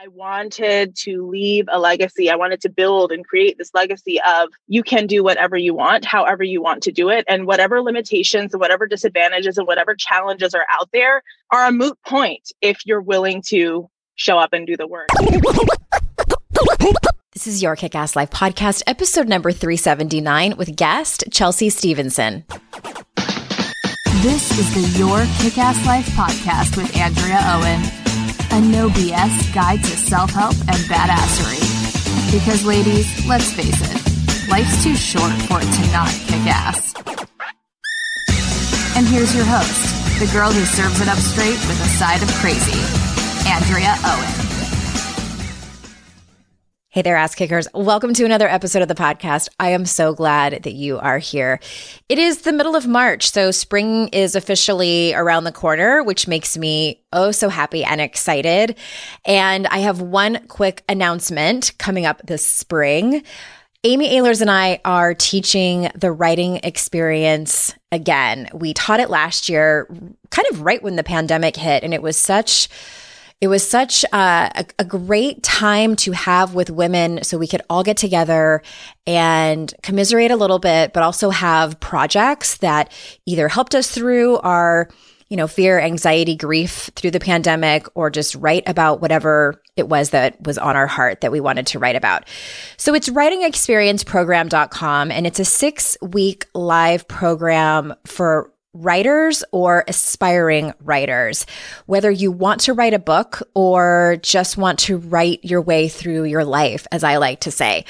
I wanted to leave a legacy. I wanted to build and create this legacy of you can do whatever you want, however you want to do it. And whatever limitations and whatever disadvantages and whatever challenges are out there are a moot point if you're willing to show up and do the work. This is your Kick Ass Life podcast, episode number 379 with guest Chelsea Stevenson. This is the Your Kick Ass Life podcast with Andrea Owen a no BS guide to self help and badassery. Because, ladies, let's face it, life's too short for it to not kick ass. And here's your host, the girl who serves it up straight with a side of crazy, Andrea Owen. Hey there, ass kickers. Welcome to another episode of the podcast. I am so glad that you are here. It is the middle of March, so spring is officially around the corner, which makes me oh so happy and excited. And I have one quick announcement coming up this spring. Amy Ahlers and I are teaching the writing experience again. We taught it last year, kind of right when the pandemic hit, and it was such it was such a, a, great time to have with women so we could all get together and commiserate a little bit, but also have projects that either helped us through our you know, fear, anxiety, grief through the pandemic, or just write about whatever it was that was on our heart that we wanted to write about. So it's writingexperienceprogram.com and it's a six week live program for writers or aspiring writers, whether you want to write a book or just want to write your way through your life, as I like to say.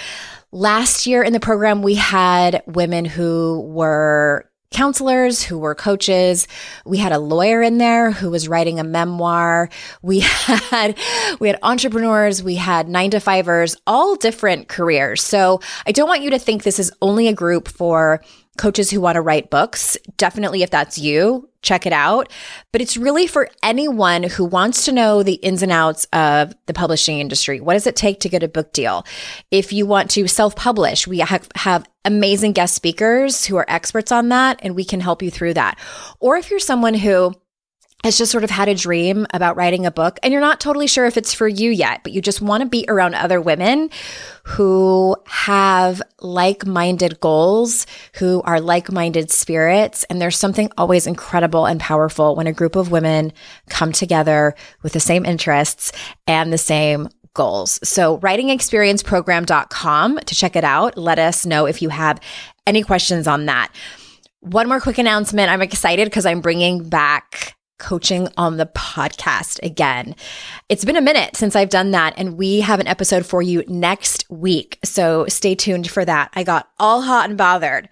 Last year in the program, we had women who were counselors who were coaches. We had a lawyer in there who was writing a memoir. We had, we had entrepreneurs. We had nine to fivers, all different careers. So I don't want you to think this is only a group for coaches who want to write books. Definitely, if that's you, check it out. But it's really for anyone who wants to know the ins and outs of the publishing industry. What does it take to get a book deal? If you want to self publish, we have, have amazing guest speakers who are experts on that, and we can help you through that. Or if you're someone who has just sort of had a dream about writing a book and you're not totally sure if it's for you yet, but you just want to be around other women who have like minded goals, who are like minded spirits. And there's something always incredible and powerful when a group of women come together with the same interests and the same goals. So writingexperienceprogram.com to check it out. Let us know if you have any questions on that. One more quick announcement. I'm excited because I'm bringing back coaching on the podcast again. It's been a minute since I've done that, and we have an episode for you next week. So stay tuned for that. I got all hot and bothered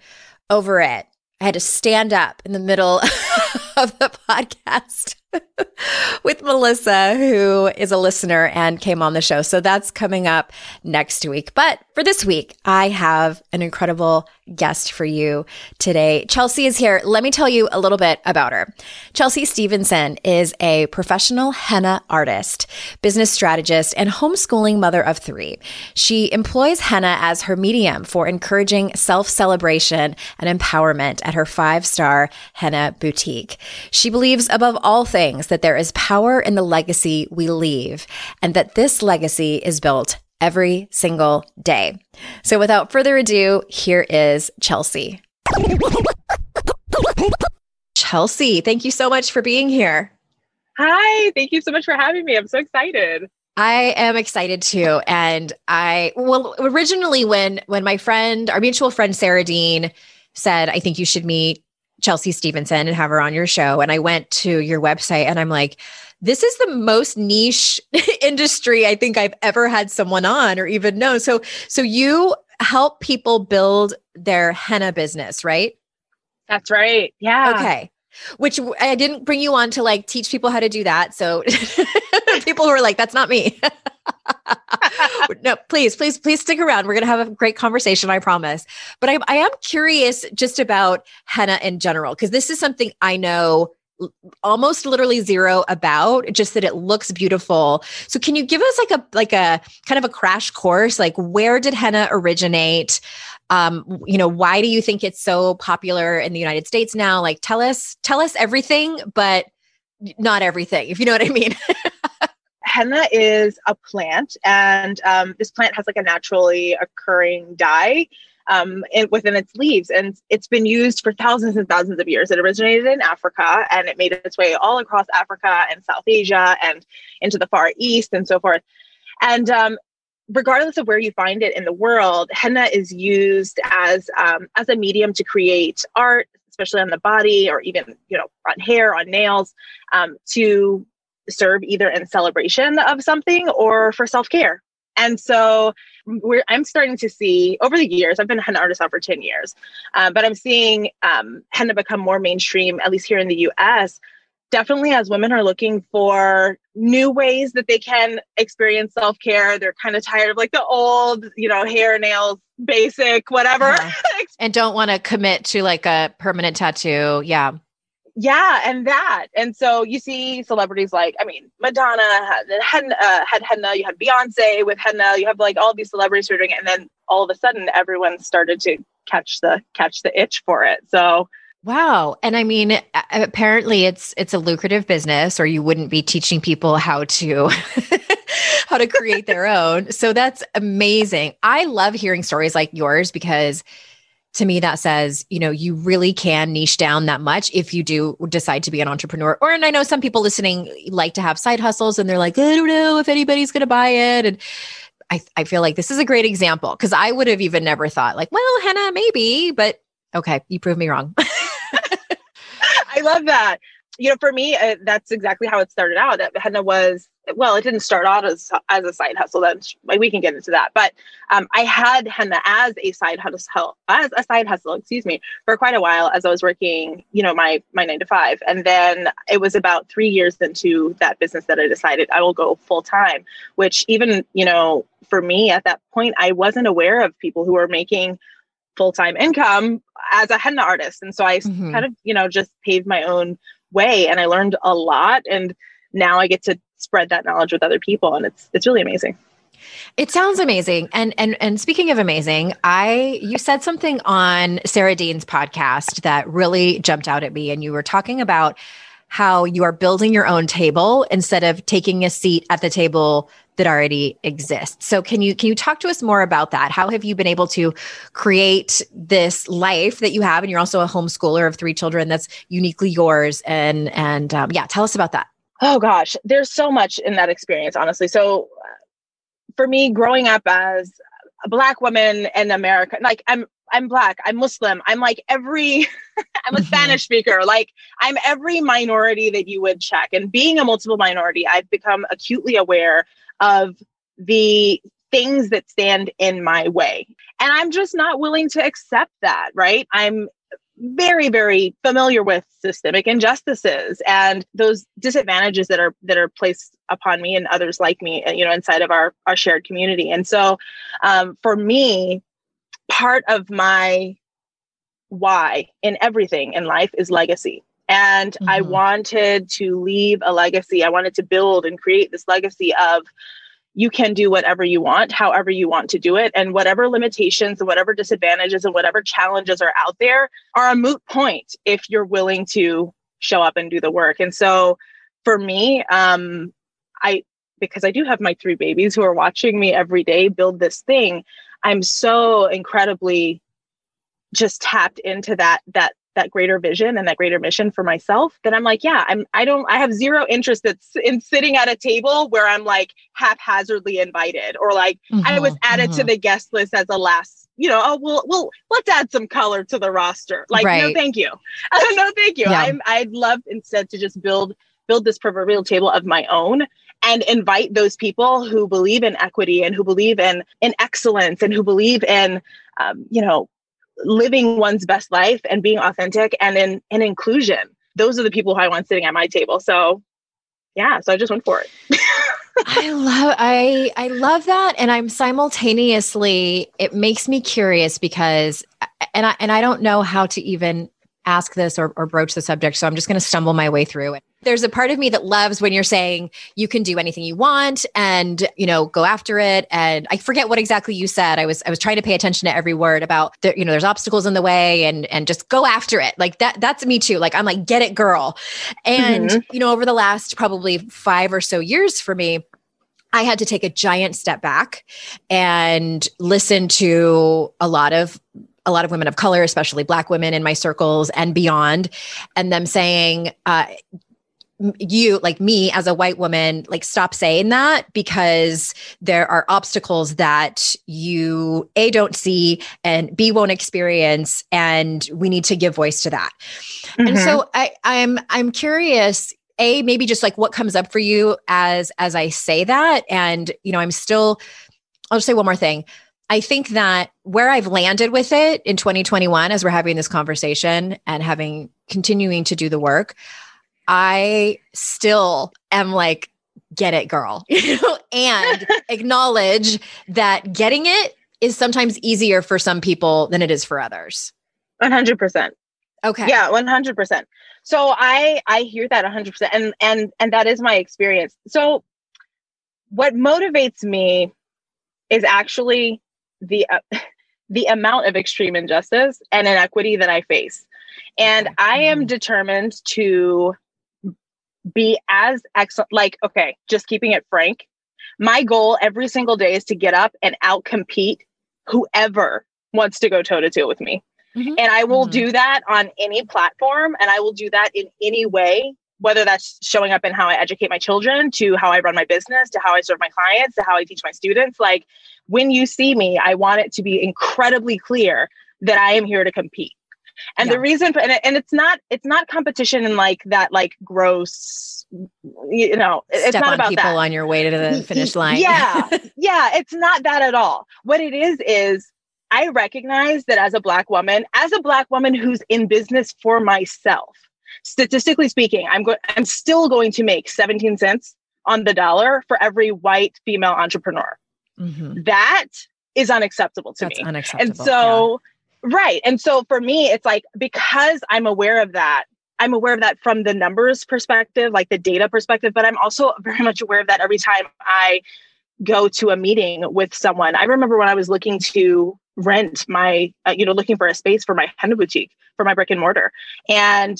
over it. I had to stand up in the middle of the podcast with Melissa, who is a listener and came on the show. So that's coming up next week. But for this week, I have an incredible guest for you today. Chelsea is here. Let me tell you a little bit about her. Chelsea Stevenson is a professional henna artist, business strategist, and homeschooling mother of three. She employs henna as her medium for encouraging self celebration and empowerment at her five star henna boutique. She believes above all things that there is power in the legacy we leave and that this legacy is built every single day. So without further ado, here is Chelsea. Chelsea, thank you so much for being here. Hi, thank you so much for having me. I'm so excited. I am excited too. And I well originally when when my friend, our mutual friend Sarah Dean said, I think you should meet Chelsea Stevenson and have her on your show. And I went to your website and I'm like, this is the most niche industry I think I've ever had someone on or even know. So, so you help people build their henna business, right? That's right. Yeah. Okay. Which I didn't bring you on to like teach people how to do that. So people who are like, that's not me. no, please, please, please stick around. We're going to have a great conversation, I promise. But I, I am curious just about henna in general, because this is something I know almost literally zero about just that it looks beautiful. So can you give us like a like a kind of a crash course? Like where did henna originate? Um you know why do you think it's so popular in the united states now? Like tell us tell us everything but not everything if you know what i mean henna is a plant, and um, this plant has like a naturally occurring dye um, in, within its leaves. And it's been used for thousands and thousands of years. It originated in Africa and it made its way all across Africa and South Asia and into the Far East and so forth. And um, regardless of where you find it in the world, henna is used as um, as a medium to create art, especially on the body or even you know on hair, on nails, um, to serve either in celebration of something or for self care. And so we're, I'm starting to see over the years, I've been a henna artist now for 10 years, uh, but I'm seeing um, henna become more mainstream, at least here in the US, definitely as women are looking for new ways that they can experience self-care they're kind of tired of like the old you know hair nails basic whatever uh-huh. and don't want to commit to like a permanent tattoo yeah yeah and that and so you see celebrities like i mean madonna had uh, had henna you had beyonce with henna you have like all these celebrities who are doing it and then all of a sudden everyone started to catch the catch the itch for it so Wow. And I mean apparently it's it's a lucrative business or you wouldn't be teaching people how to how to create their own. So that's amazing. I love hearing stories like yours because to me that says, you know, you really can niche down that much if you do decide to be an entrepreneur. Or and I know some people listening like to have side hustles and they're like, I don't know if anybody's going to buy it and I, I feel like this is a great example because I would have even never thought like, well, henna maybe, but okay, you prove me wrong. I love that. You know, for me, uh, that's exactly how it started out. Henna was well, it didn't start out as as a side hustle. That's like we can get into that. But um, I had henna as a side hustle, as a side hustle, excuse me, for quite a while as I was working, you know, my my nine to five. And then it was about three years into that business that I decided I will go full time. Which even you know, for me at that point, I wasn't aware of people who were making full time income as a henna artist. And so I mm-hmm. kind of, you know, just paved my own way and I learned a lot. And now I get to spread that knowledge with other people. And it's it's really amazing. It sounds amazing. And and and speaking of amazing, I you said something on Sarah Dean's podcast that really jumped out at me. And you were talking about how you are building your own table instead of taking a seat at the table that already exists. So can you can you talk to us more about that? How have you been able to create this life that you have and you're also a homeschooler of three children that's uniquely yours and and um, yeah, tell us about that. Oh gosh, there's so much in that experience honestly. So for me growing up as a black woman in America, like I'm I'm black, I'm Muslim, I'm like every I'm a mm-hmm. Spanish speaker, like I'm every minority that you would check. And being a multiple minority, I've become acutely aware of the things that stand in my way. And I'm just not willing to accept that, right? I'm very very familiar with systemic injustices and those disadvantages that are that are placed upon me and others like me you know inside of our our shared community and so um, for me part of my why in everything in life is legacy and mm-hmm. I wanted to leave a legacy. I wanted to build and create this legacy of you can do whatever you want, however you want to do it. And whatever limitations and whatever disadvantages and whatever challenges are out there are a moot point if you're willing to show up and do the work. And so for me, um, I, because I do have my three babies who are watching me every day build this thing, I'm so incredibly just tapped into that that that greater vision and that greater mission for myself that i'm like yeah i'm i don't i have zero interest that's in sitting at a table where i'm like haphazardly invited or like mm-hmm, i was added mm-hmm. to the guest list as a last you know oh well well let's add some color to the roster like right. no thank you no thank you yeah. i'm i'd love instead to just build build this proverbial table of my own and invite those people who believe in equity and who believe in in excellence and who believe in um, you know living one's best life and being authentic and in, in inclusion. Those are the people who I want sitting at my table. So yeah, so I just went for it. I love I I love that and I'm simultaneously it makes me curious because and I and I don't know how to even ask this or, or broach the subject. So I'm just going to stumble my way through it. There's a part of me that loves when you're saying you can do anything you want and, you know, go after it. And I forget what exactly you said. I was, I was trying to pay attention to every word about the, you know, there's obstacles in the way and, and just go after it. Like that, that's me too. Like I'm like, get it girl. And, mm-hmm. you know, over the last probably five or so years for me, I had to take a giant step back and listen to a lot of a lot of women of color, especially black women in my circles and beyond, and them saying, uh, you like me as a white woman like stop saying that because there are obstacles that you a don't see and b won't experience and we need to give voice to that mm-hmm. and so i i'm i'm curious a maybe just like what comes up for you as as i say that and you know i'm still i'll just say one more thing i think that where i've landed with it in 2021 as we're having this conversation and having continuing to do the work I still am like, get it, girl, you know, and acknowledge that getting it is sometimes easier for some people than it is for others. 100%. Okay. Yeah, 100%. So I I hear that 100% and and and that is my experience. So what motivates me is actually the uh, the amount of extreme injustice and inequity that I face. And I am mm-hmm. determined to be as excellent. Like, okay, just keeping it frank. My goal every single day is to get up and out compete whoever wants to go toe to toe with me. Mm-hmm. And I will mm-hmm. do that on any platform and I will do that in any way, whether that's showing up in how I educate my children, to how I run my business, to how I serve my clients, to how I teach my students. Like when you see me, I want it to be incredibly clear that I am here to compete. And yeah. the reason for, and, and it's not it's not competition in like that like gross you know it's Step not about people that. on your way to the finish line. Yeah. yeah, it's not that at all. What it is is I recognize that as a black woman, as a black woman who's in business for myself, statistically speaking, I'm going I'm still going to make 17 cents on the dollar for every white female entrepreneur. Mm-hmm. That is unacceptable to That's me. Unacceptable. And so yeah Right. And so for me, it's like because I'm aware of that, I'm aware of that from the numbers perspective, like the data perspective, but I'm also very much aware of that every time I go to a meeting with someone. I remember when I was looking to rent my, uh, you know, looking for a space for my henna boutique, for my brick and mortar. And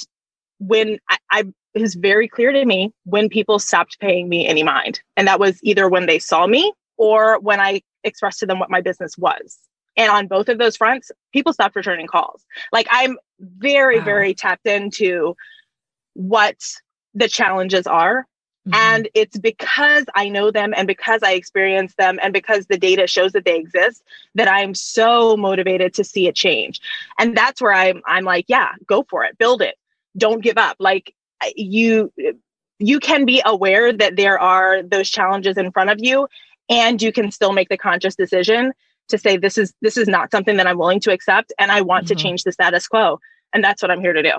when I, I it was very clear to me when people stopped paying me any mind. And that was either when they saw me or when I expressed to them what my business was. And on both of those fronts, people stopped returning calls. Like I'm very, wow. very tapped into what the challenges are. Mm-hmm. And it's because I know them and because I experience them and because the data shows that they exist that I'm so motivated to see it change. And that's where I'm I'm like, yeah, go for it. Build it. Don't give up. Like you you can be aware that there are those challenges in front of you and you can still make the conscious decision to say this is this is not something that I'm willing to accept and I want mm-hmm. to change the status quo. And that's what I'm here to do.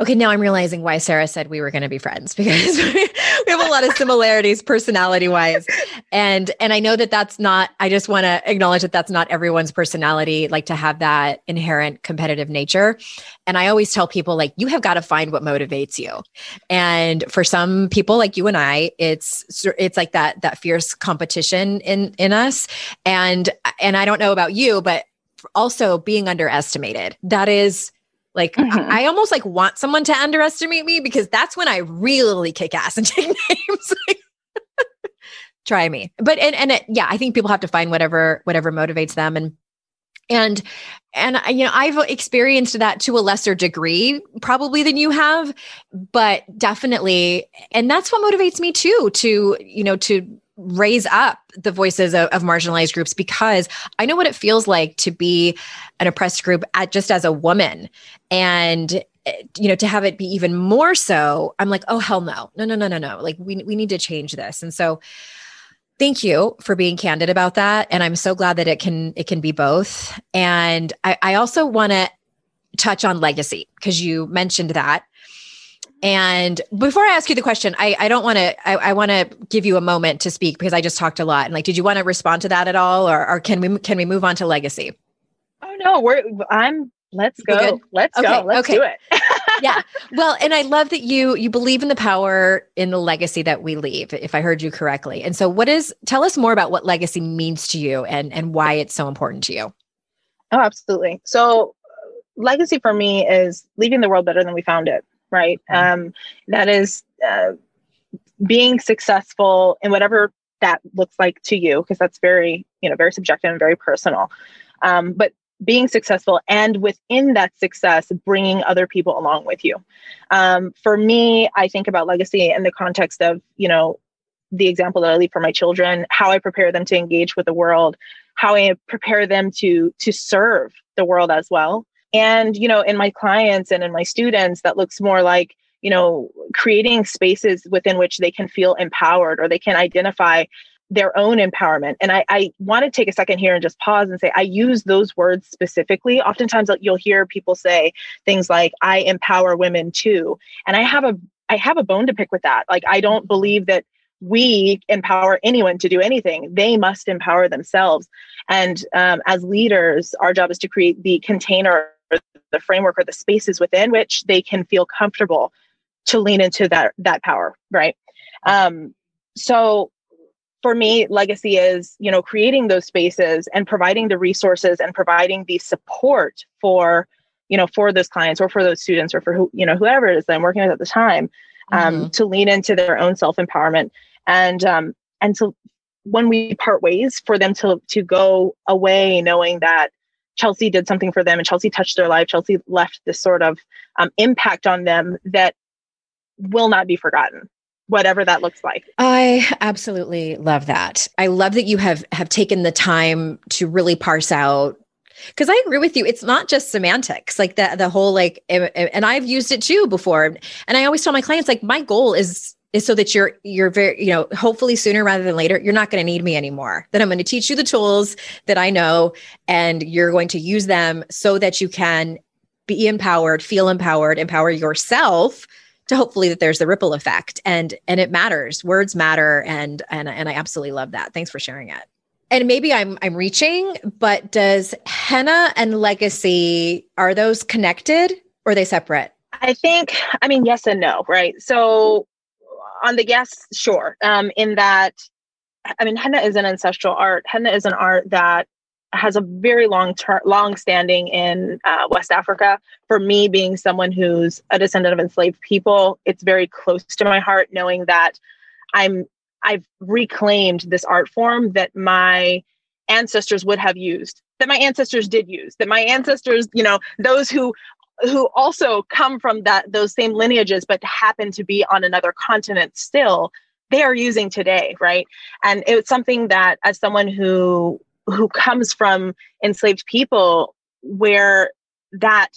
Okay, now I'm realizing why Sarah said we were going to be friends because we have a lot of similarities personality wise. And and I know that that's not I just want to acknowledge that that's not everyone's personality like to have that inherent competitive nature. And I always tell people like you have got to find what motivates you. And for some people like you and I, it's it's like that that fierce competition in in us. And and I don't know about you, but also being underestimated. That is like mm-hmm. I, I, almost like want someone to underestimate me because that's when I really kick ass and take names. Try me. But and and it, yeah, I think people have to find whatever whatever motivates them and and and you know i've experienced that to a lesser degree probably than you have but definitely and that's what motivates me too to you know to raise up the voices of, of, marginalized groups because I know what it feels like to be an oppressed group at, just as a woman. And eh, you know to have it be even more so i'm like oh hell no. No no no no no. Like we, we need to change this. And so thank you for being candid about that. And i'm so glad that it can it can be both. And i, I also want to touch on legacy because you mentioned that and before I ask you the question, I, I don't want to, I, I want to give you a moment to speak because I just talked a lot. And like, did you want to respond to that at all? Or, or can we, can we move on to legacy? Oh no, we're, I'm, let's go. Let's okay, go. Let's okay. do it. yeah. Well, and I love that you, you believe in the power in the legacy that we leave, if I heard you correctly. And so what is, tell us more about what legacy means to you and, and why it's so important to you. Oh, absolutely. So legacy for me is leaving the world better than we found it right? Um, that is uh, being successful in whatever that looks like to you because that's very you know very subjective and very personal. Um, but being successful and within that success bringing other people along with you. Um, for me i think about legacy in the context of you know the example that i leave for my children how i prepare them to engage with the world how i prepare them to to serve the world as well and you know in my clients and in my students that looks more like you know creating spaces within which they can feel empowered or they can identify their own empowerment. And i, I want to take a second here and just pause and say i use those words specifically. Oftentimes you'll hear people say things like i empower women too. And i have a i have a bone to pick with that. Like i don't believe that we empower anyone to do anything. They must empower themselves. And um, as leaders our job is to create the container the framework or the spaces within which they can feel comfortable to lean into that that power right um so for me legacy is you know creating those spaces and providing the resources and providing the support for you know for those clients or for those students or for who you know whoever it is that i'm working with at the time um, mm-hmm. to lean into their own self empowerment and um and to when we part ways for them to to go away knowing that chelsea did something for them and chelsea touched their life chelsea left this sort of um, impact on them that will not be forgotten whatever that looks like. I absolutely love that. I love that you have have taken the time to really parse out because I agree with you. It's not just semantics, like the the whole like, and I've used it too before. And I always tell my clients, like, my goal is is so that you're you're very you know hopefully sooner rather than later you're not going to need me anymore. That i'm going to teach you the tools that i know and you're going to use them so that you can be empowered feel empowered empower yourself to hopefully that there's the ripple effect and and it matters. Words matter and and and I absolutely love that. Thanks for sharing it. And maybe I'm I'm reaching but does henna and legacy are those connected or are they separate? I think I mean yes and no right? So on the yes sure um in that I mean henna is an ancestral art henna is an art that has a very long term, long standing in uh, West Africa. For me, being someone who's a descendant of enslaved people, it's very close to my heart, knowing that I'm I've reclaimed this art form that my ancestors would have used, that my ancestors did use, that my ancestors, you know, those who who also come from that those same lineages but happen to be on another continent still they are using today right and it's something that as someone who who comes from enslaved people where that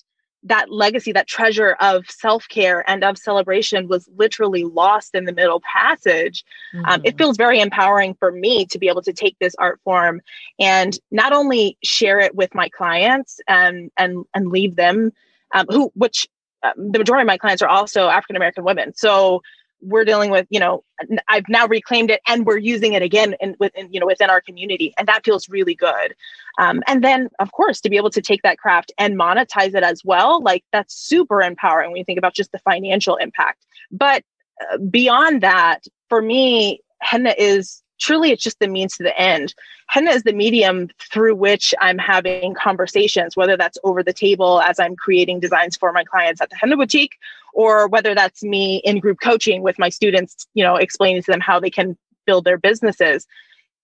that legacy that treasure of self-care and of celebration was literally lost in the middle passage mm-hmm. um, it mm-hmm. feels very empowering for me to be able to take this art form and not only share it with my clients and and and leave them um, who which uh, the majority of my clients are also african american women. So we're dealing with you know i've now reclaimed it and we're using it again in within you know within our community and that feels really good. Um, and then of course to be able to take that craft and monetize it as well like that's super empowering when you think about just the financial impact. But uh, beyond that for me henna is truly it's just the means to the end. Henna is the medium through which I'm having conversations, whether that's over the table as I'm creating designs for my clients at the Henna Boutique, or whether that's me in group coaching with my students, you know, explaining to them how they can build their businesses.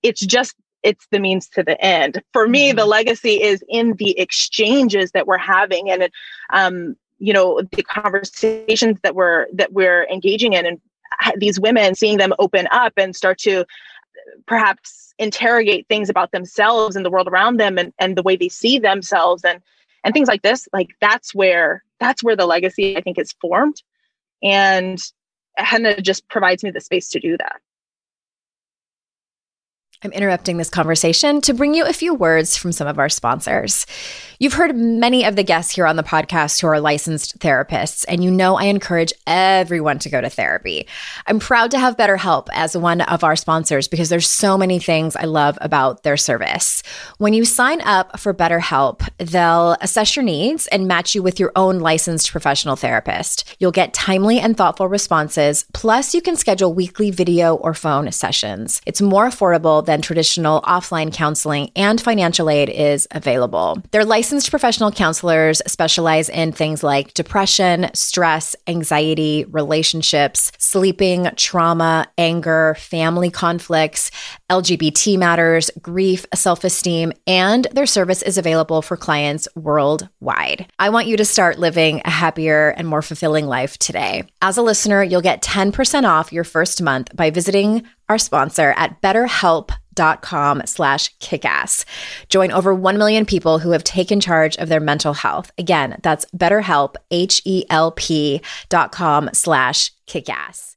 It's just it's the means to the end. For me, mm-hmm. the legacy is in the exchanges that we're having and um, you know, the conversations that we're that we're engaging in and these women seeing them open up and start to perhaps interrogate things about themselves and the world around them and, and the way they see themselves and and things like this like that's where that's where the legacy i think is formed. And henna just provides me the space to do that I'm interrupting this conversation to bring you a few words from some of our sponsors. You've heard many of the guests here on the podcast who are licensed therapists, and you know I encourage everyone to go to therapy. I'm proud to have BetterHelp as one of our sponsors because there's so many things I love about their service. When you sign up for BetterHelp, they'll assess your needs and match you with your own licensed professional therapist. You'll get timely and thoughtful responses, plus you can schedule weekly video or phone sessions. It's more affordable than than traditional offline counseling, and financial aid is available. Their licensed professional counselors specialize in things like depression, stress, anxiety, relationships, sleeping, trauma, anger, family conflicts, LGBT matters, grief, self esteem, and their service is available for clients worldwide. I want you to start living a happier and more fulfilling life today. As a listener, you'll get 10% off your first month by visiting our sponsor at betterhelp.com slash kickass. Join over 1 million people who have taken charge of their mental health. Again, that's betterhelp, H-E-L-P dot com slash kickass.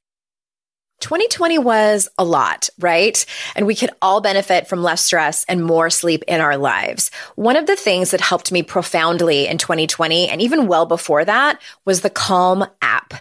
2020 was a lot, right? And we could all benefit from less stress and more sleep in our lives. One of the things that helped me profoundly in 2020 and even well before that was the Calm app.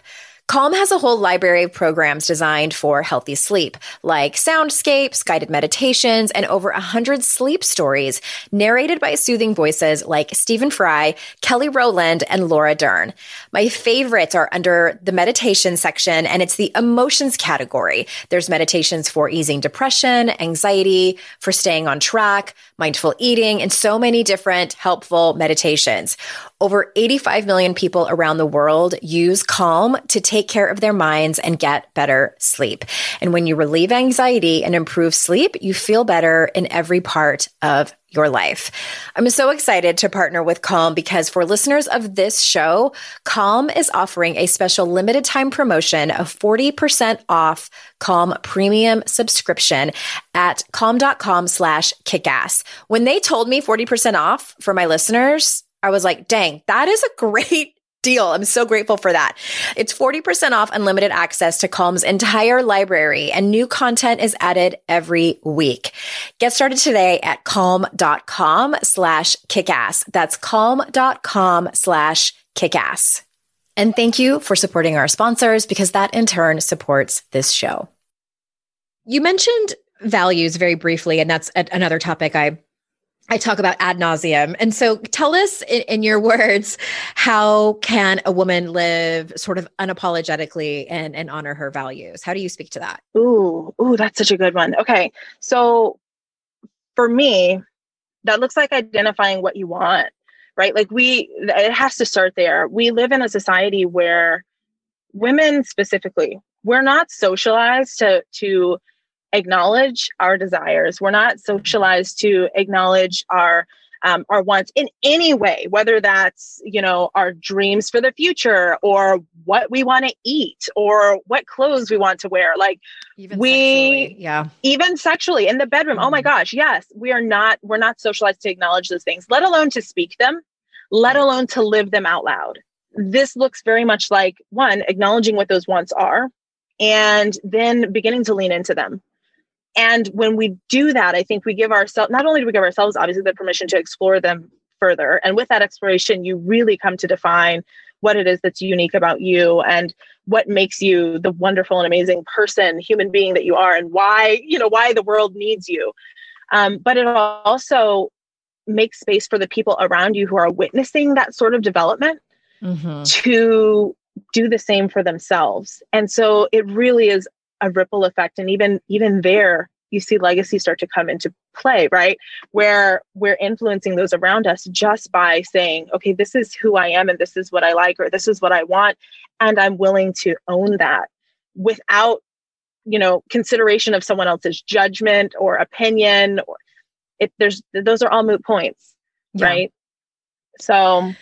Calm has a whole library of programs designed for healthy sleep, like soundscapes, guided meditations, and over 100 sleep stories narrated by soothing voices like Stephen Fry, Kelly Rowland, and Laura Dern. My favorites are under the meditation section, and it's the emotions category. There's meditations for easing depression, anxiety, for staying on track, mindful eating, and so many different helpful meditations. Over 85 million people around the world use Calm to take care of their minds and get better sleep. And when you relieve anxiety and improve sleep, you feel better in every part of your life. I'm so excited to partner with Calm because for listeners of this show, Calm is offering a special limited time promotion of 40% off Calm premium subscription at calm.com slash kickass. When they told me 40% off for my listeners, I was like, dang, that is a great deal. I'm so grateful for that. It's 40% off unlimited access to Calm's entire library and new content is added every week. Get started today at calm.com slash kickass. That's calm.com slash kickass. And thank you for supporting our sponsors because that in turn supports this show. You mentioned values very briefly, and that's another topic I I talk about ad nauseum. And so tell us in, in, your words, how can a woman live sort of unapologetically and, and honor her values? How do you speak to that? Ooh, ooh, that's such a good one. Okay. So for me, that looks like identifying what you want, right? Like we, it has to start there. We live in a society where women specifically, we're not socialized to, to, acknowledge our desires. We're not socialized to acknowledge our um, our wants in any way, whether that's you know our dreams for the future or what we want to eat or what clothes we want to wear. Like even we, sexually, yeah, even sexually in the bedroom. Mm-hmm. Oh my mm-hmm. gosh, yes, we are not. We're not socialized to acknowledge those things, let alone to speak them, let alone to live them out loud. This looks very much like one acknowledging what those wants are, and then beginning to lean into them and when we do that, I think we give ourselves, not only do we give ourselves obviously the permission to explore them further, and with that exploration, you really come to define what it is that's unique about you and what makes you the wonderful and amazing person, human being that you are, and why, you know, why the world needs you. Um, but it also makes space for the people around you who are witnessing that sort of development mm-hmm. to do the same for themselves. And so it really is a ripple effect. And even even there you see legacy start to come into play right? Where we're influencing those around us just by saying okay this is who i am and this is what i like or this is what i want and i'm willing to own that without you know consideration of someone else's judgment or opinion or it there's those are all moot points yeah. right? So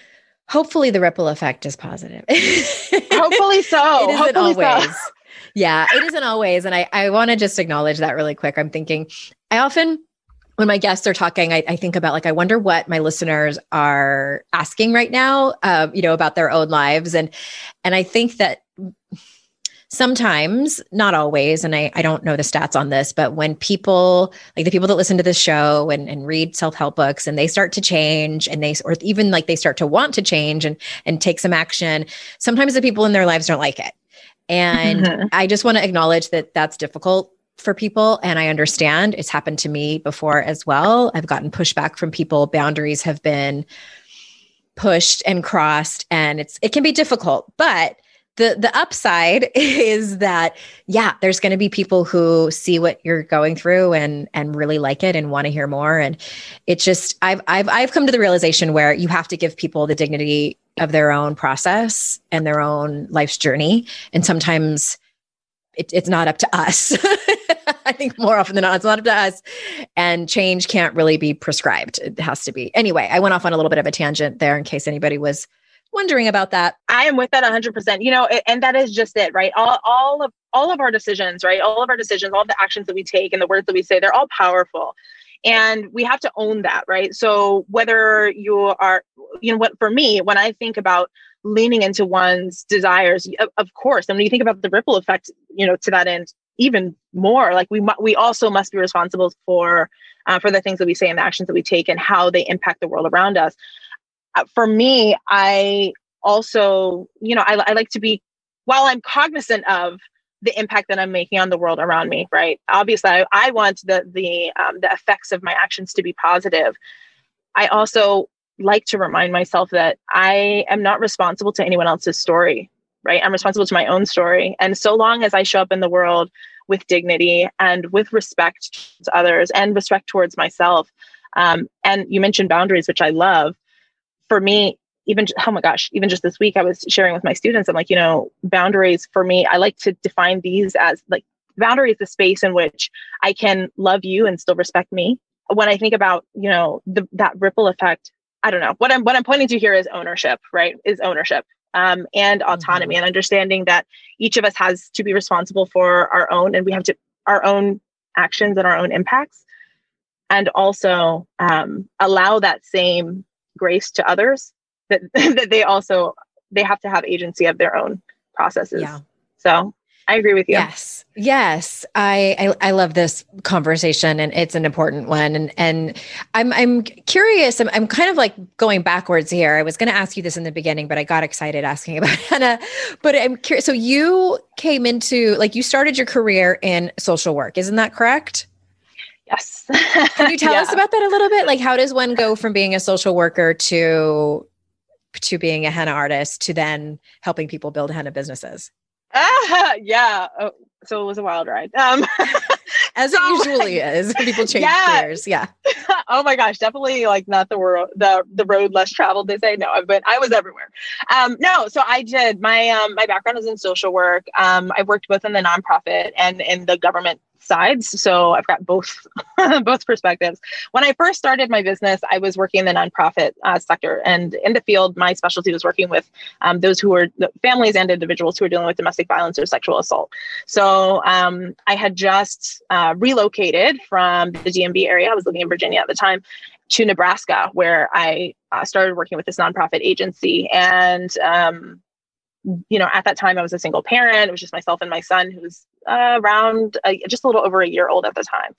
hopefully the ripple effect is positive. Hopefully so. It isn't hopefully always. so yeah, it isn't always. And I, I want to just acknowledge that really quick. I'm thinking, I often, when my guests are talking, I, I think about like, I wonder what my listeners are asking right now, uh, you know, about their own lives. And, and I think that sometimes, not always, and I, I don't know the stats on this, but when people, like the people that listen to this show and, and read self-help books and they start to change and they, or even like they start to want to change and, and take some action, sometimes the people in their lives don't like it. And mm-hmm. I just want to acknowledge that that's difficult for people. And I understand it's happened to me before as well. I've gotten pushback from people. Boundaries have been pushed and crossed and it's it can be difficult but the the upside is that yeah there's going to be people who see what you're going through and and really like it and want to hear more and it just I've I've I've come to the realization where you have to give people the dignity of their own process and their own life's journey and sometimes it, it's not up to us I think more often than not, it's not up to us. And change can't really be prescribed. It has to be. Anyway, I went off on a little bit of a tangent there in case anybody was wondering about that. I am with that 100%. You know, and that is just it, right? All, all of all of our decisions, right? All of our decisions, all the actions that we take and the words that we say, they're all powerful. And we have to own that, right? So whether you are, you know, what for me, when I think about leaning into one's desires, of, of course, and when you think about the ripple effect, you know, to that end, even more, like we we also must be responsible for uh, for the things that we say and the actions that we take and how they impact the world around us. Uh, for me, I also, you know, I, I like to be, while I'm cognizant of the impact that I'm making on the world around me, right? Obviously, I, I want the the um, the effects of my actions to be positive. I also like to remind myself that I am not responsible to anyone else's story, right? I'm responsible to my own story, and so long as I show up in the world with dignity and with respect to others and respect towards myself, um, and you mentioned boundaries, which I love for me, even oh my gosh, even just this week, I was sharing with my students. I'm like, you know, boundaries for me, I like to define these as like boundary is the space in which I can love you and still respect me. When I think about, you know, the, that ripple effect, I don't know what I'm what I'm pointing to here is ownership, right? Is ownership um, and autonomy mm-hmm. and understanding that each of us has to be responsible for our own and we have to our own actions and our own impacts and also um, allow that same grace to others that that they also they have to have agency of their own processes. Yeah. So I agree with you. Yes. Yes. I, I, I love this conversation and it's an important one. And and I'm I'm curious. I'm I'm kind of like going backwards here. I was gonna ask you this in the beginning, but I got excited asking about henna. But I'm curious. So you came into like you started your career in social work, isn't that correct? Yes. Can you tell yeah. us about that a little bit? Like how does one go from being a social worker to to being a henna artist to then helping people build henna businesses? Ah, yeah. Oh, so it was a wild ride. Um, As it usually is. People change yeah. careers. Yeah. oh my gosh, definitely like not the world the the road less traveled, they say. No, I've been I was everywhere. Um, no, so I did my um my background is in social work. Um, I worked both in the nonprofit and in the government sides. So I've got both both perspectives. When I first started my business, I was working in the nonprofit uh, sector, and in the field, my specialty was working with um, those who were families and individuals who are dealing with domestic violence or sexual assault. So um, I had just uh, relocated from the DMV area. I was living in Virginia at the time to Nebraska, where I uh, started working with this nonprofit agency and. Um, you know, at that time I was a single parent. It was just myself and my son, who was uh, around uh, just a little over a year old at the time.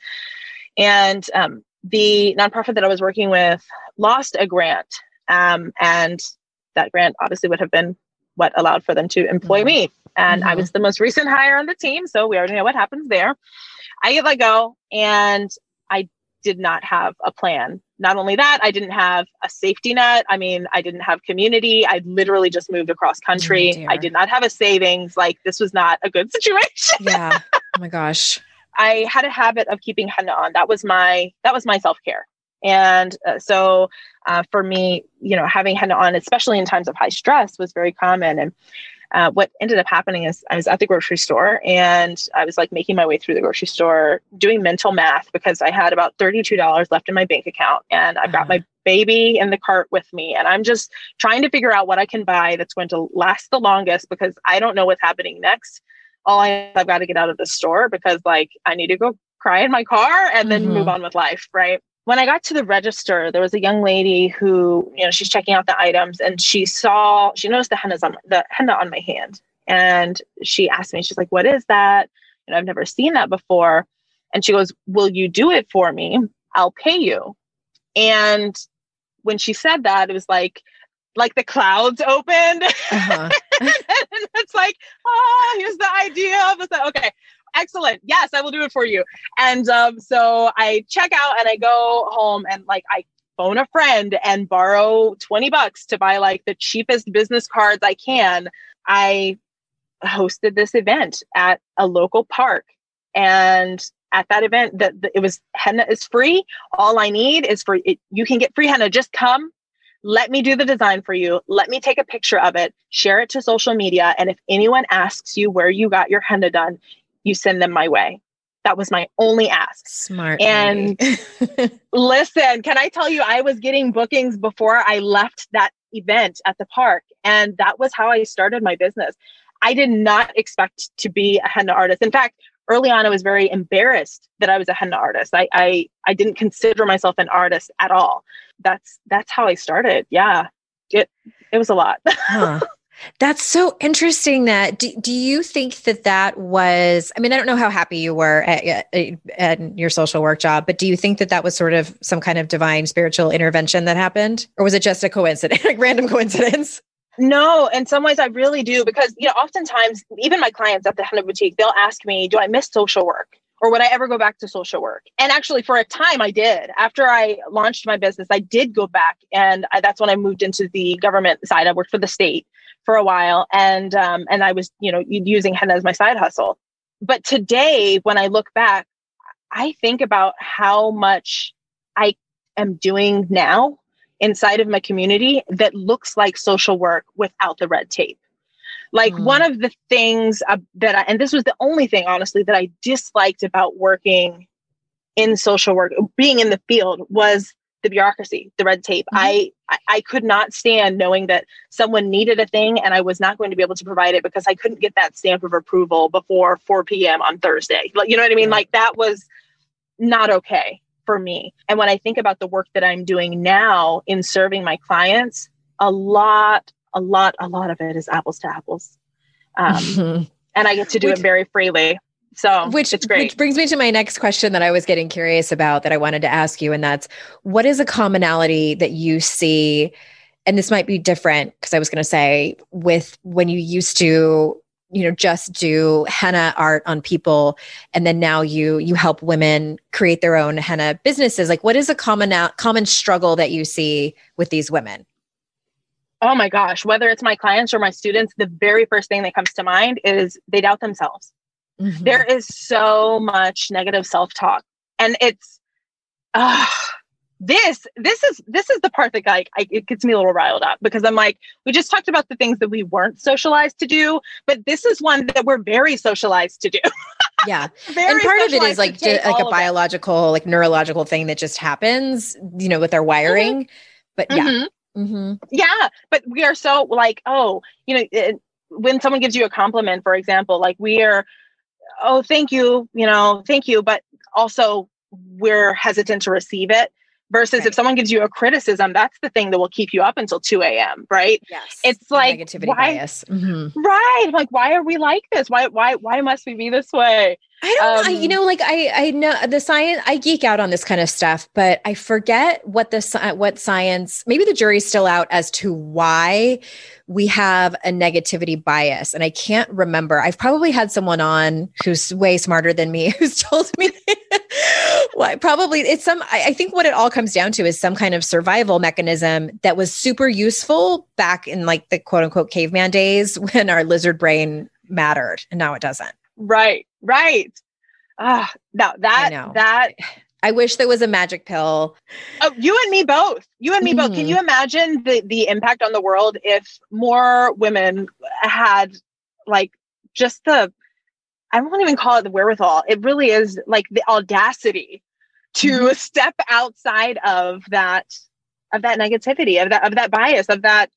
And um, the nonprofit that I was working with lost a grant, um, and that grant obviously would have been what allowed for them to employ mm-hmm. me. And mm-hmm. I was the most recent hire on the team, so we already know what happens there. I get let go, and I did not have a plan not only that, I didn't have a safety net. I mean, I didn't have community. I literally just moved across country. Oh, I did not have a savings. Like, this was not a good situation. yeah. Oh my gosh. I had a habit of keeping henna on. That was my that was my self care. And uh, so uh, for me, you know, having henna on, especially in times of high stress, was very common. And uh, what ended up happening is I was at the grocery store and I was like making my way through the grocery store doing mental math because I had about $32 left in my bank account and I've got uh-huh. my baby in the cart with me and I'm just trying to figure out what I can buy that's going to last the longest because I don't know what's happening next. All I I've got to get out of the store because like I need to go cry in my car and then mm-hmm. move on with life, right? When I got to the register, there was a young lady who, you know, she's checking out the items and she saw, she noticed the henna's on the henna on my hand. And she asked me, she's like, what is that? You know, I've never seen that before. And she goes, Will you do it for me? I'll pay you. And when she said that, it was like, like the clouds opened. Uh-huh. and it's like, oh, here's the idea of this. Okay excellent. Yes, I will do it for you. And um, so I check out and I go home and like I phone a friend and borrow 20 bucks to buy like the cheapest business cards I can. I hosted this event at a local park. And at that event, that it was henna is free. All I need is for it, you can get free henna. Just come, let me do the design for you. Let me take a picture of it, share it to social media. And if anyone asks you where you got your henna done, you send them my way. That was my only ask. Smart. And listen, can I tell you, I was getting bookings before I left that event at the park. And that was how I started my business. I did not expect to be a henna artist. In fact, early on, I was very embarrassed that I was a henna artist. I, I, I didn't consider myself an artist at all. That's, that's how I started. Yeah. It, it was a lot. huh. That's so interesting. That do, do you think that that was? I mean, I don't know how happy you were at, at, at, your social work job, but do you think that that was sort of some kind of divine spiritual intervention that happened, or was it just a coincidence, like random coincidence? No, in some ways I really do because you know oftentimes even my clients at the henna boutique they'll ask me, "Do I miss social work?" or would I ever go back to social work? And actually, for a time, I did. After I launched my business, I did go back, and I, that's when I moved into the government side. I worked for the state, for a while and um, and I was you know using henna as my side hustle. But today when I look back, I think about how much I am doing now inside of my community that looks like social work without the red tape. Like mm. one of the things uh, that I, and this was the only thing honestly that I disliked about working in social work, being in the field was the bureaucracy, the red tape. Mm-hmm. I, I could not stand knowing that someone needed a thing and I was not going to be able to provide it because I couldn't get that stamp of approval before 4 p.m. on Thursday. Like you know what I mean? Like that was not okay for me. And when I think about the work that I'm doing now in serving my clients, a lot, a lot, a lot of it is apples to apples. Um, and I get to do it very freely. So which it's great. Which brings me to my next question that I was getting curious about that I wanted to ask you, and that's what is a commonality that you see? And this might be different because I was going to say with when you used to you know just do henna art on people and then now you you help women create their own henna businesses like what is a common common struggle that you see with these women oh my gosh whether it's my clients or my students the very first thing that comes to mind is they doubt themselves Mm-hmm. There is so much negative self-talk. And it's uh, this this is this is the part that like I, it gets me a little riled up because I'm like we just talked about the things that we weren't socialized to do, but this is one that we're very socialized to do. yeah, and part of it is like like a biological, like neurological thing that just happens, you know, with our wiring. Mm-hmm. But yeah, mm-hmm. mm-hmm. yeah, but we are so like oh, you know, it, when someone gives you a compliment, for example, like we are oh, thank you, you know, thank you, but also we're hesitant to receive it. Versus right. if someone gives you a criticism, that's the thing that will keep you up until 2 a.m. Right. Yes. It's like negativity why, bias. Mm-hmm. Right. Like, why are we like this? Why, why, why must we be this way? I don't um, I, you know, like I, I know the science, I geek out on this kind of stuff, but I forget what the, what science, maybe the jury's still out as to why we have a negativity bias. And I can't remember. I've probably had someone on who's way smarter than me who's told me why probably it's some, I, I think what it all comes down to is some kind of survival mechanism that was super useful back in like the quote unquote caveman days when our lizard brain mattered and now it doesn't. Right, right. Ah, now that that I wish there was a magic pill. Oh, you and me both. You and me mm-hmm. both. Can you mm-hmm. imagine the the impact on the world if more women had like just the I won't even call it the wherewithal. It really is like the audacity to mm-hmm. step outside of that of that negativity, of that of that bias, of that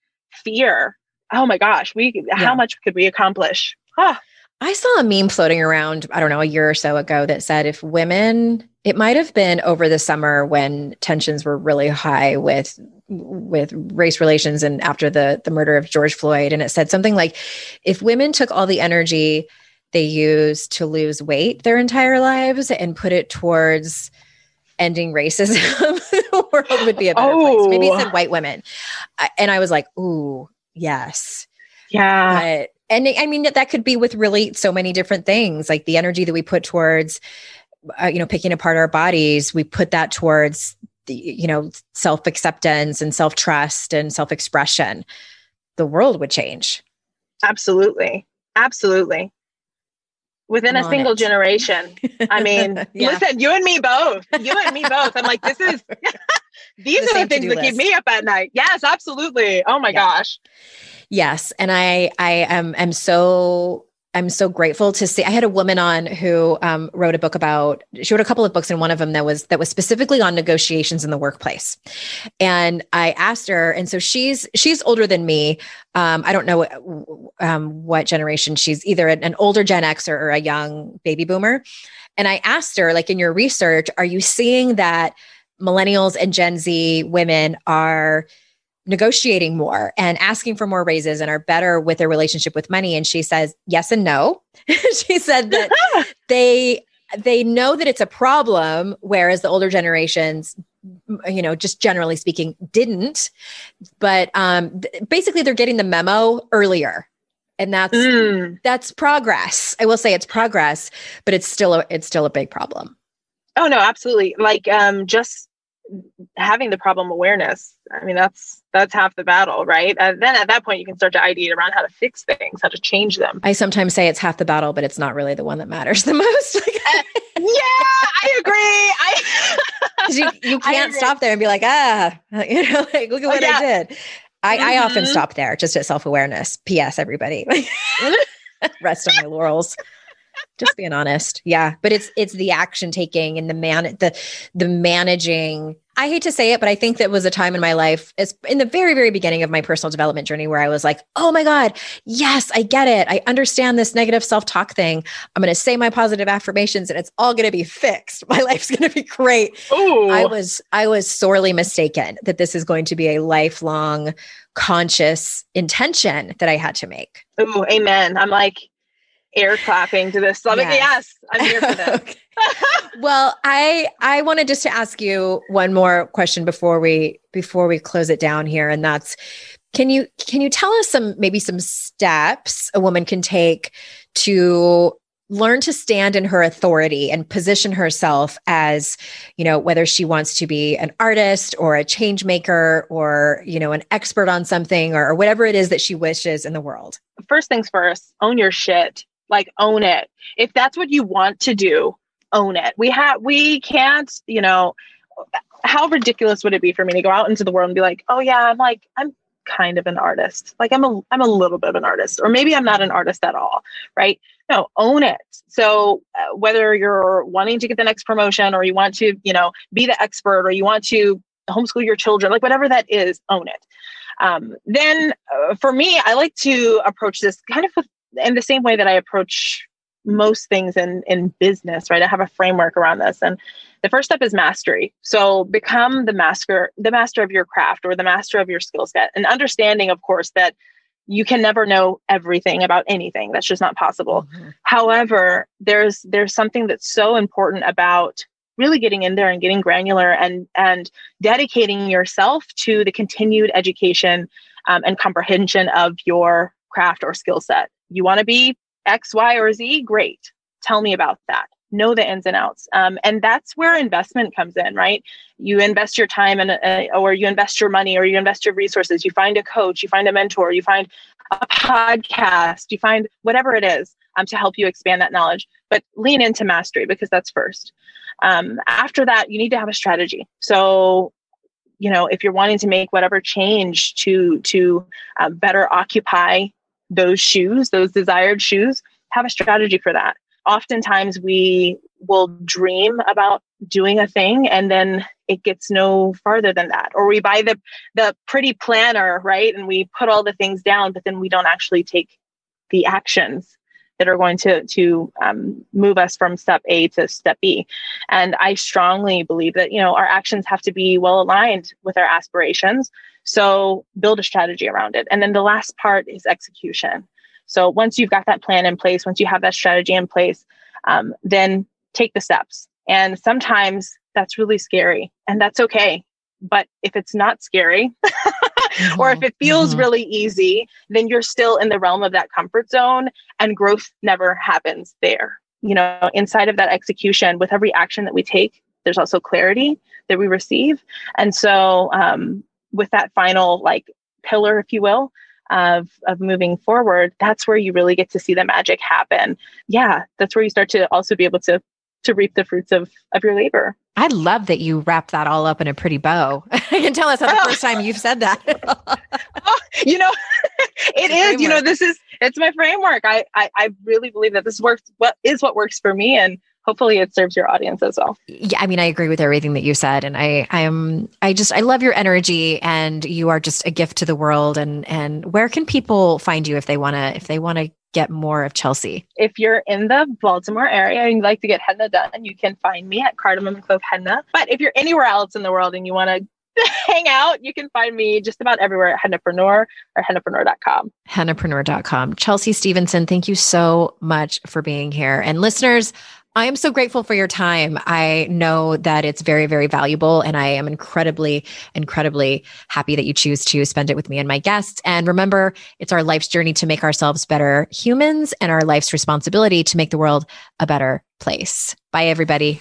fear. Oh my gosh, we yeah. how much could we accomplish? Ah. I saw a meme floating around, I don't know, a year or so ago that said if women, it might have been over the summer when tensions were really high with with race relations and after the the murder of George Floyd and it said something like if women took all the energy they use to lose weight their entire lives and put it towards ending racism, the world would be a better oh. place. Maybe it said oh. white women. And I was like, ooh, yes. Yeah. But and I mean that could be with really so many different things, like the energy that we put towards, uh, you know, picking apart our bodies. We put that towards the, you know, self acceptance and self trust and self expression. The world would change. Absolutely. Absolutely. Within I'm a single it. generation. I mean, yeah. listen, you and me both. You and me both. I'm like, this is these the are the things that list. keep me up at night. Yes, absolutely. Oh my yeah. gosh. Yes. And I I am am so I'm so grateful to see. I had a woman on who um, wrote a book about. She wrote a couple of books, and one of them that was that was specifically on negotiations in the workplace. And I asked her, and so she's she's older than me. Um, I don't know um, what generation she's either an, an older Gen X or, or a young baby boomer. And I asked her, like in your research, are you seeing that millennials and Gen Z women are negotiating more and asking for more raises and are better with their relationship with money. And she says yes and no. She said that they they know that it's a problem whereas the older generations you know just generally speaking didn't. But um th- basically they're getting the memo earlier. And that's mm. that's progress. I will say it's progress but it's still a, it's still a big problem. Oh no absolutely. Like um just having the problem awareness. I mean that's that's half the battle right? And then at that point you can start to ideate around how to fix things how to change them. I sometimes say it's half the battle but it's not really the one that matters the most. Uh, yeah i agree. I you, you can't stop there and be like ah you know like look at what oh, yeah. i did. I, mm-hmm. I often mm-hmm. stop there just at self-awareness. Ps everybody. Rest on my laurels just being honest. Yeah but it's it's the action taking and the man the the managing. I hate to say it but i think that was a time in my life it's in the very very beginning of my personal development journey where i was like oh my god yes i get it. I understand this negative self-talk thing. I'm going to say my positive affirmations and it's all going to be fixed. My life's going to be great. Ooh. i was i was sorely mistaken that this is going to be a lifelong conscious intention that i had to make. Oh amen. I'm like air clapping to this. So I'm yes. like, yes, I'm here for this. well, I I wanted just to ask you one more question before we before we close it down here, and that's can you can you tell us some maybe some steps a woman can take to learn to stand in her authority and position herself as you know whether she wants to be an artist or a change maker or you know an expert on something or, or whatever it is that she wishes in the world first things first own your shit like own it. If that's what you want to do own it. We have we can't you know how ridiculous would it be for me to go out into the world and be like oh yeah i'm like i'm kind of an artist. Like i'm a i'm a little bit of an artist or maybe i'm not an artist at all right? No own it. So uh, whether you're wanting to get the next promotion or you want to you know be the expert or you want to homeschool your children like whatever that is own it. Um, then uh, for me i like to approach this kind of with in the same way that I approach most things in in business, right? I have a framework around this, and the first step is mastery. So become the master, the master of your craft or the master of your skill set, and understanding, of course, that you can never know everything about anything. That's just not possible. Mm-hmm. However, there's there's something that's so important about really getting in there and getting granular and and dedicating yourself to the continued education um, and comprehension of your craft or skill set you want to be X, Y, or Z? Great. Tell me about that. Know the ins and outs. Um, and that's where investment comes in, right? You invest your time and uh, or you invest your money or you invest your resources. You find a coach, you find a mentor, you find a podcast, you find whatever it is um, to help you expand that knowledge. But lean into mastery because that's first. Um, after that, you need to have a strategy. So you know if you're wanting to make whatever change to to uh, better occupy those shoes, those desired shoes, have a strategy for that. Oftentimes we will dream about doing a thing and then it gets no farther than that. Or we buy the the pretty planner, right? And we put all the things down, but then we don't actually take the actions that are going to to um, move us from step A to step B. And I strongly believe that you know our actions have to be well aligned with our aspirations. So build a strategy around it. And then the last part is execution. So once you've got that plan in place, once you have that strategy in place, um, then take the steps. And sometimes that's really scary, and that's okay. But if it's not scary, mm-hmm. or if it feels mm-hmm. really easy, then you're still in the realm of that comfort zone, and growth never happens there. You know, inside of that execution, with every action that we take, there's also clarity that we receive. And so, um, with that final like pillar, if you will, of of moving forward, that's where you really get to see the magic happen. Yeah, that's where you start to also be able to to reap the fruits of of your labor. I love that you wrap that all up in a pretty bow. I can tell us how the oh. first time you've said that. oh, you know, it is. You know, this is it's my framework. I, I I really believe that this works. What is what works for me, and hopefully it serves your audience as well. Yeah, I mean, I agree with everything that you said, and I, I am, I just, I love your energy, and you are just a gift to the world. And and where can people find you if they want to, if they want to get more of Chelsea? If you're in the Baltimore area and you'd like to get henna done, you can find me at Cardamom and Clove Henna. But if you're anywhere else in the world and you want to hang out, you can find me just about everywhere at Hennapreneur or hennapreneur.com. Hennapreneur.com. Chelsea Stevenson, thank you so much for being here. And listeners, I am so grateful for your time. I know that it's very, very valuable. And I am incredibly, incredibly happy that you choose to spend it with me and my guests. And remember, it's our life's journey to make ourselves better humans and our life's responsibility to make the world a better place. Bye, everybody.